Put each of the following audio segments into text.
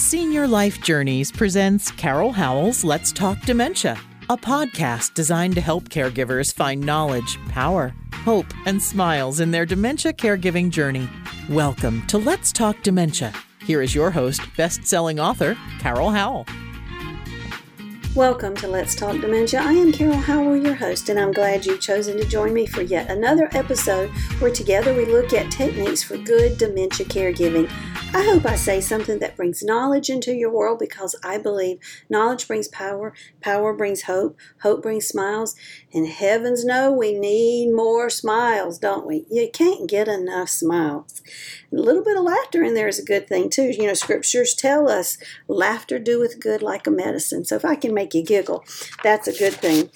Senior Life Journeys presents Carol Howell's Let's Talk Dementia, a podcast designed to help caregivers find knowledge, power, hope, and smiles in their dementia caregiving journey. Welcome to Let's Talk Dementia. Here is your host, best selling author, Carol Howell. Welcome to Let's Talk Dementia. I am Carol Howell, your host, and I'm glad you've chosen to join me for yet another episode where together we look at techniques for good dementia caregiving. I hope I say something that brings knowledge into your world because I believe knowledge brings power, power brings hope, hope brings smiles, and heavens know we need more smiles, don't we? You can't get enough smiles. A little bit of laughter in there is a good thing too. You know, scriptures tell us laughter doeth good like a medicine. So if I can make you giggle, that's a good thing.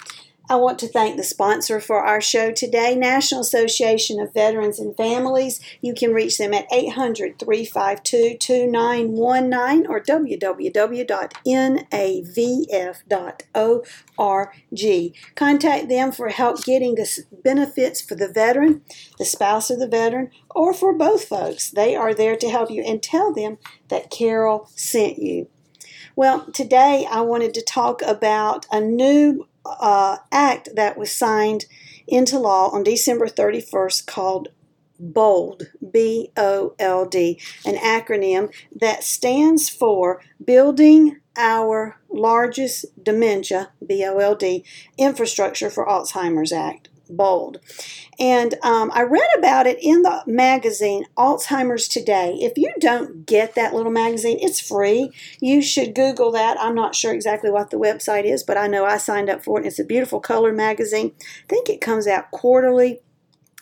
I want to thank the sponsor for our show today, National Association of Veterans and Families. You can reach them at 800 352 2919 or www.navf.org. Contact them for help getting the benefits for the veteran, the spouse of the veteran, or for both folks. They are there to help you and tell them that Carol sent you. Well, today I wanted to talk about a new uh, act that was signed into law on December 31st called BOLD, B O L D, an acronym that stands for Building Our Largest Dementia, B O L D, Infrastructure for Alzheimer's Act bold. And um, I read about it in the magazine Alzheimer's Today. If you don't get that little magazine, it's free. You should Google that. I'm not sure exactly what the website is, but I know I signed up for it. It's a beautiful color magazine. I think it comes out quarterly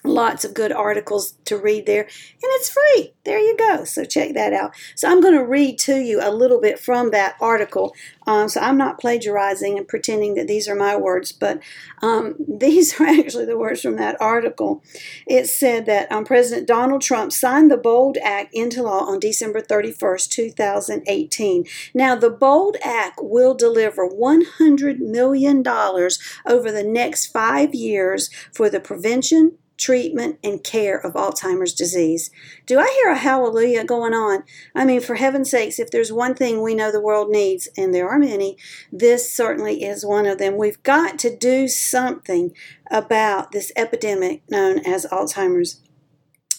lots of good articles to read there and it's free. There you go. So check that out. So i'm going to read to you a little bit from that article. Um, so i'm not plagiarizing and pretending that these are my words but um, these are actually the words from that article. It said that um, president donald trump signed the bold act into law on december 31st 2018 now the bold act will deliver 100 million dollars over the next five years for the prevention treatment, and care of Alzheimer's disease. Do I hear a hallelujah going on? I mean, for heaven's sakes, if there's one thing we know the world needs, and there are many, this certainly is one of them. We've got to do something about this epidemic known as Alzheimer's.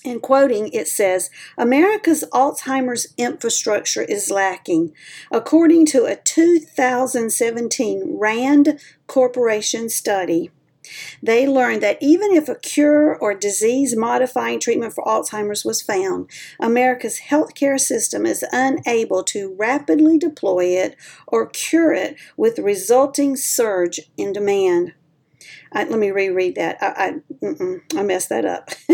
In quoting, it says, America's Alzheimer's infrastructure is lacking. According to a 2017 RAND Corporation study, they learned that even if a cure or disease modifying treatment for Alzheimer's was found, America's healthcare system is unable to rapidly deploy it or cure it with resulting surge in demand. I, let me reread that. I, I, I messed that up.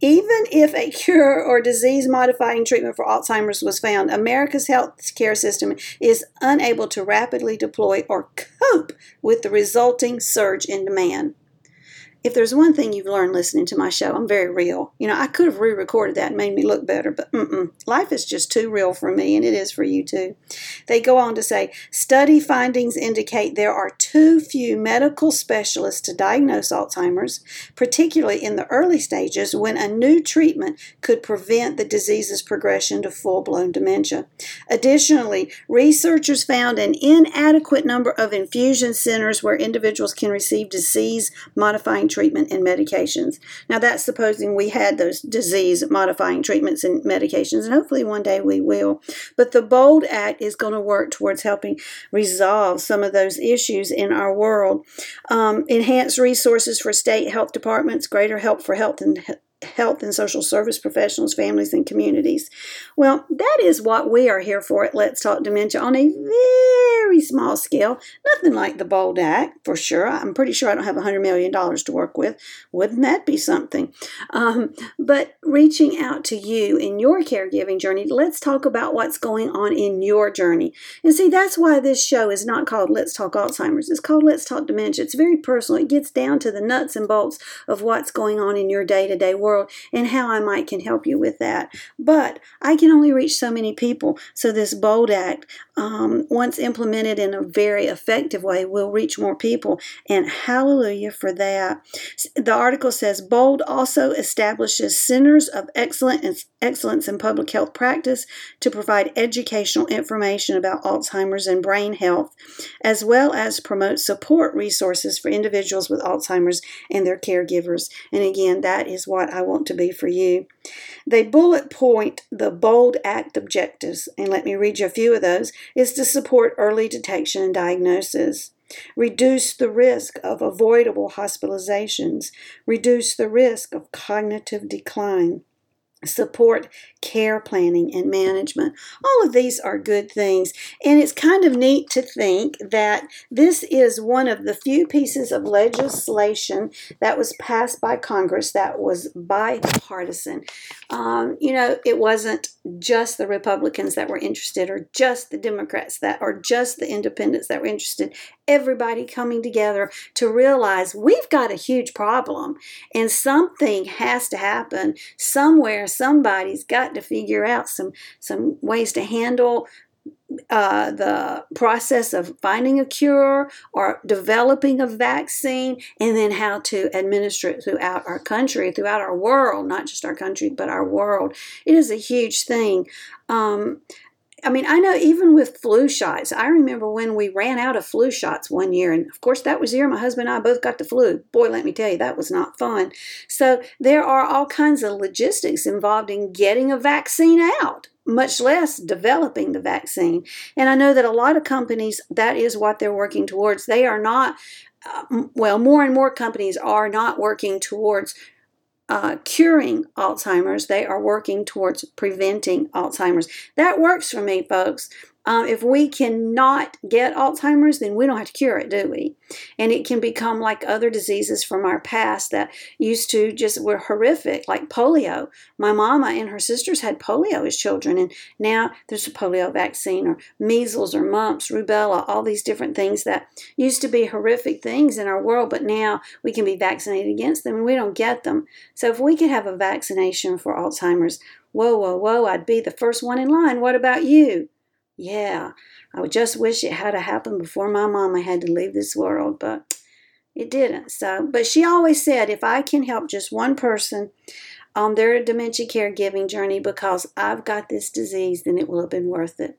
Even if a cure or disease modifying treatment for Alzheimer's was found, America's healthcare system is unable to rapidly deploy or cope with the resulting surge in demand if there's one thing you've learned listening to my show, I'm very real. You know, I could have re recorded that and made me look better, but mm-mm. life is just too real for me, and it is for you too. They go on to say study findings indicate there are too few medical specialists to diagnose Alzheimer's, particularly in the early stages when a new treatment could prevent the disease's progression to full blown dementia. Additionally, researchers found an inadequate number of infusion centers where individuals can receive disease modifying treatment and medications. Now, that's supposing we had those disease modifying treatments and medications, and hopefully one day we will. But the BOLD Act is going to work towards helping resolve some of those issues in our world. Um, enhanced resources for state health departments, greater help for health and health and social service professionals, families, and communities. Well, that is what we are here for at Let's Talk Dementia on a very small scale. Nothing like the Bold Act, for sure. I'm pretty sure I don't have $100 million to work with. Wouldn't that be something? Um, but reaching out to you in your caregiving journey, let's talk about what's going on in your journey. And see, that's why this show is not called Let's Talk Alzheimer's. It's called Let's Talk Dementia. It's very personal. It gets down to the nuts and bolts of what's going on in your day to day world world and how I might can help you with that. But I can only reach so many people. So this BOLD Act, um, once implemented in a very effective way, will reach more people. And hallelujah for that. The article says BOLD also establishes centers of excellence, excellence in public health practice to provide educational information about Alzheimer's and brain health, as well as promote support resources for individuals with Alzheimer's and their caregivers. And again, that is what I want to be for you. They bullet point the BOLD Act objectives, and let me read you a few of those, is to support early detection and diagnosis. Reduce the risk of avoidable hospitalizations. Reduce the risk of cognitive decline support care planning and management. All of these are good things. And it's kind of neat to think that this is one of the few pieces of legislation that was passed by Congress that was bipartisan. Um, you know, it wasn't just the Republicans that were interested, or just the Democrats that, or just the independents that were interested. Everybody coming together to realize we've got a huge problem and something has to happen somewhere. Somebody's to figure out some, some ways to handle uh, the process of finding a cure or developing a vaccine, and then how to administer it throughout our country, throughout our world, not just our country, but our world. It is a huge thing. Um, I mean, I know even with flu shots, I remember when we ran out of flu shots one year, and of course, that was the year my husband and I both got the flu. Boy, let me tell you, that was not fun. So, there are all kinds of logistics involved in getting a vaccine out much less developing the vaccine. And I know that a lot of companies, that is what they're working towards. They are not, uh, well, more and more companies are not working towards uh, curing Alzheimer's, they are working towards preventing Alzheimer's. That works for me, folks. Um, if we cannot get Alzheimer's, then we don't have to cure it, do we? And it can become like other diseases from our past that used to just were horrific, like polio. My mama and her sisters had polio as children, and now there's a polio vaccine, or measles, or mumps, rubella, all these different things that used to be horrific things in our world, but now we can be vaccinated against them and we don't get them. So if we could have a vaccination for Alzheimer's, whoa, whoa, whoa, I'd be the first one in line. What about you? Yeah, I would just wish it had happened before my mama had to leave this world, but it didn't. So, but she always said, if I can help just one person on their dementia caregiving journey because I've got this disease, then it will have been worth it.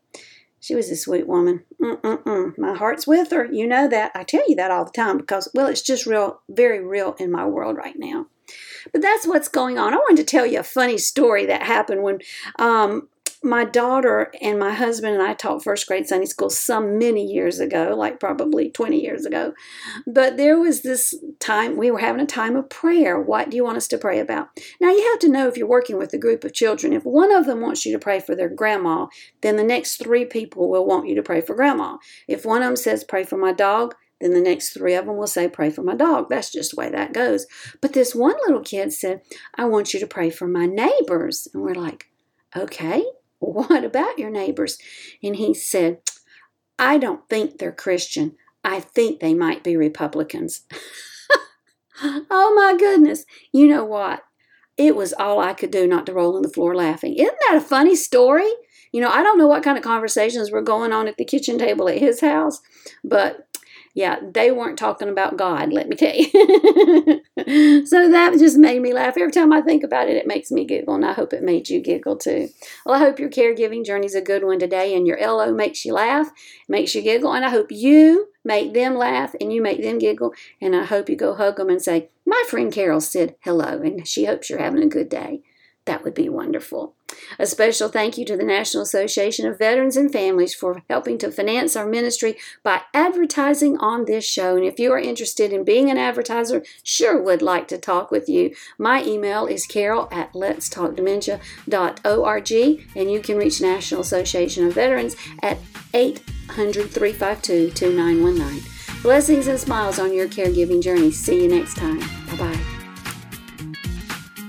She was a sweet woman. Mm-mm-mm. My heart's with her. You know that. I tell you that all the time because, well, it's just real, very real in my world right now. But that's what's going on. I wanted to tell you a funny story that happened when um, my daughter and my husband and I taught first grade Sunday school some many years ago, like probably 20 years ago. But there was this time, we were having a time of prayer. What do you want us to pray about? Now, you have to know if you're working with a group of children, if one of them wants you to pray for their grandma, then the next three people will want you to pray for grandma. If one of them says, pray for my dog, then the next three of them will say, Pray for my dog. That's just the way that goes. But this one little kid said, I want you to pray for my neighbors. And we're like, Okay. What about your neighbors? And he said, I don't think they're Christian. I think they might be Republicans. oh my goodness. You know what? It was all I could do not to roll on the floor laughing. Isn't that a funny story? You know, I don't know what kind of conversations were going on at the kitchen table at his house, but yeah, they weren't talking about God, let me tell you. so that just made me laugh. Every time I think about it, it makes me giggle, and I hope it made you giggle too. Well, I hope your caregiving journey is a good one today, and your LO makes you laugh, makes you giggle, and I hope you make them laugh and you make them giggle, and I hope you go hug them and say, My friend Carol said hello, and she hopes you're having a good day. That would be wonderful. A special thank you to the National Association of Veterans and Families for helping to finance our ministry by advertising on this show. And if you are interested in being an advertiser, sure would like to talk with you. My email is carol at letstalkdementia.org, and you can reach National Association of Veterans at 800 352 2919. Blessings and smiles on your caregiving journey. See you next time. Bye bye.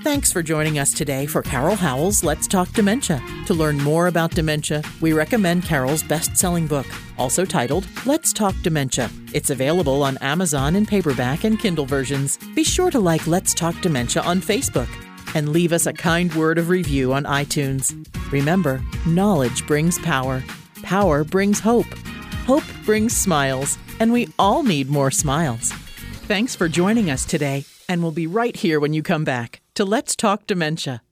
Thanks for joining us today for Carol Howell's Let's Talk Dementia. To learn more about dementia, we recommend Carol's best selling book, also titled Let's Talk Dementia. It's available on Amazon in paperback and Kindle versions. Be sure to like Let's Talk Dementia on Facebook. and leave us a kind word of review on iTunes. Remember, knowledge brings power, power brings hope, hope brings smiles, and we all need more smiles. Thanks for joining us today, and we'll be right here when you come back to Let's Talk Dementia.